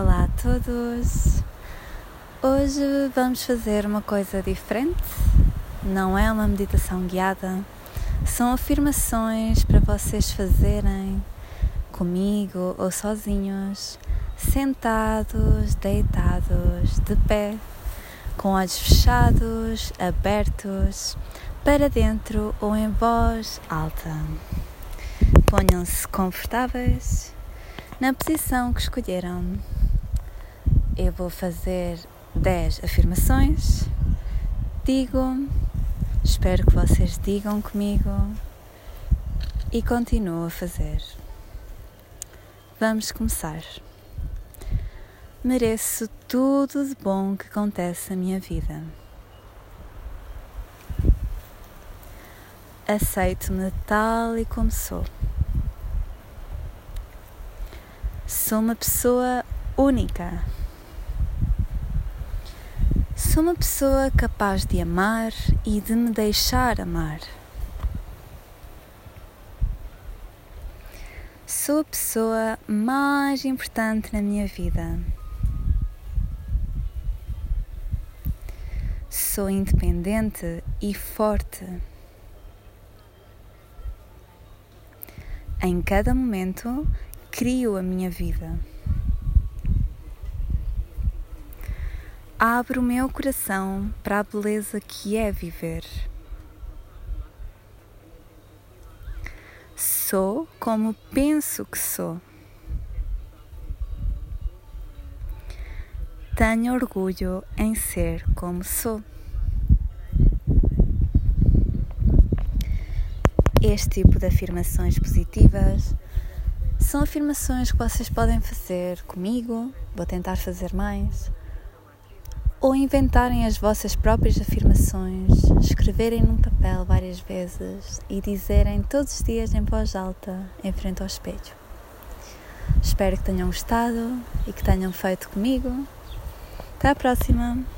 Olá a todos! Hoje vamos fazer uma coisa diferente. Não é uma meditação guiada, são afirmações para vocês fazerem comigo ou sozinhos, sentados, deitados, de pé, com olhos fechados, abertos, para dentro ou em voz alta. Ponham-se confortáveis na posição que escolheram. Eu vou fazer 10 afirmações, digo, espero que vocês digam comigo e continuo a fazer. Vamos começar. Mereço tudo de bom que acontece na minha vida. Aceito-me tal e como sou. Sou uma pessoa única. Sou uma pessoa capaz de amar e de me deixar amar. Sou a pessoa mais importante na minha vida. Sou independente e forte. Em cada momento crio a minha vida. Abro o meu coração para a beleza que é viver. Sou como penso que sou. Tenho orgulho em ser como sou. Este tipo de afirmações positivas são afirmações que vocês podem fazer comigo, vou tentar fazer mais, ou inventarem as vossas próprias afirmações, escreverem num papel várias vezes e dizerem todos os dias em voz alta, em frente ao espelho. Espero que tenham gostado e que tenham feito comigo. Até à próxima!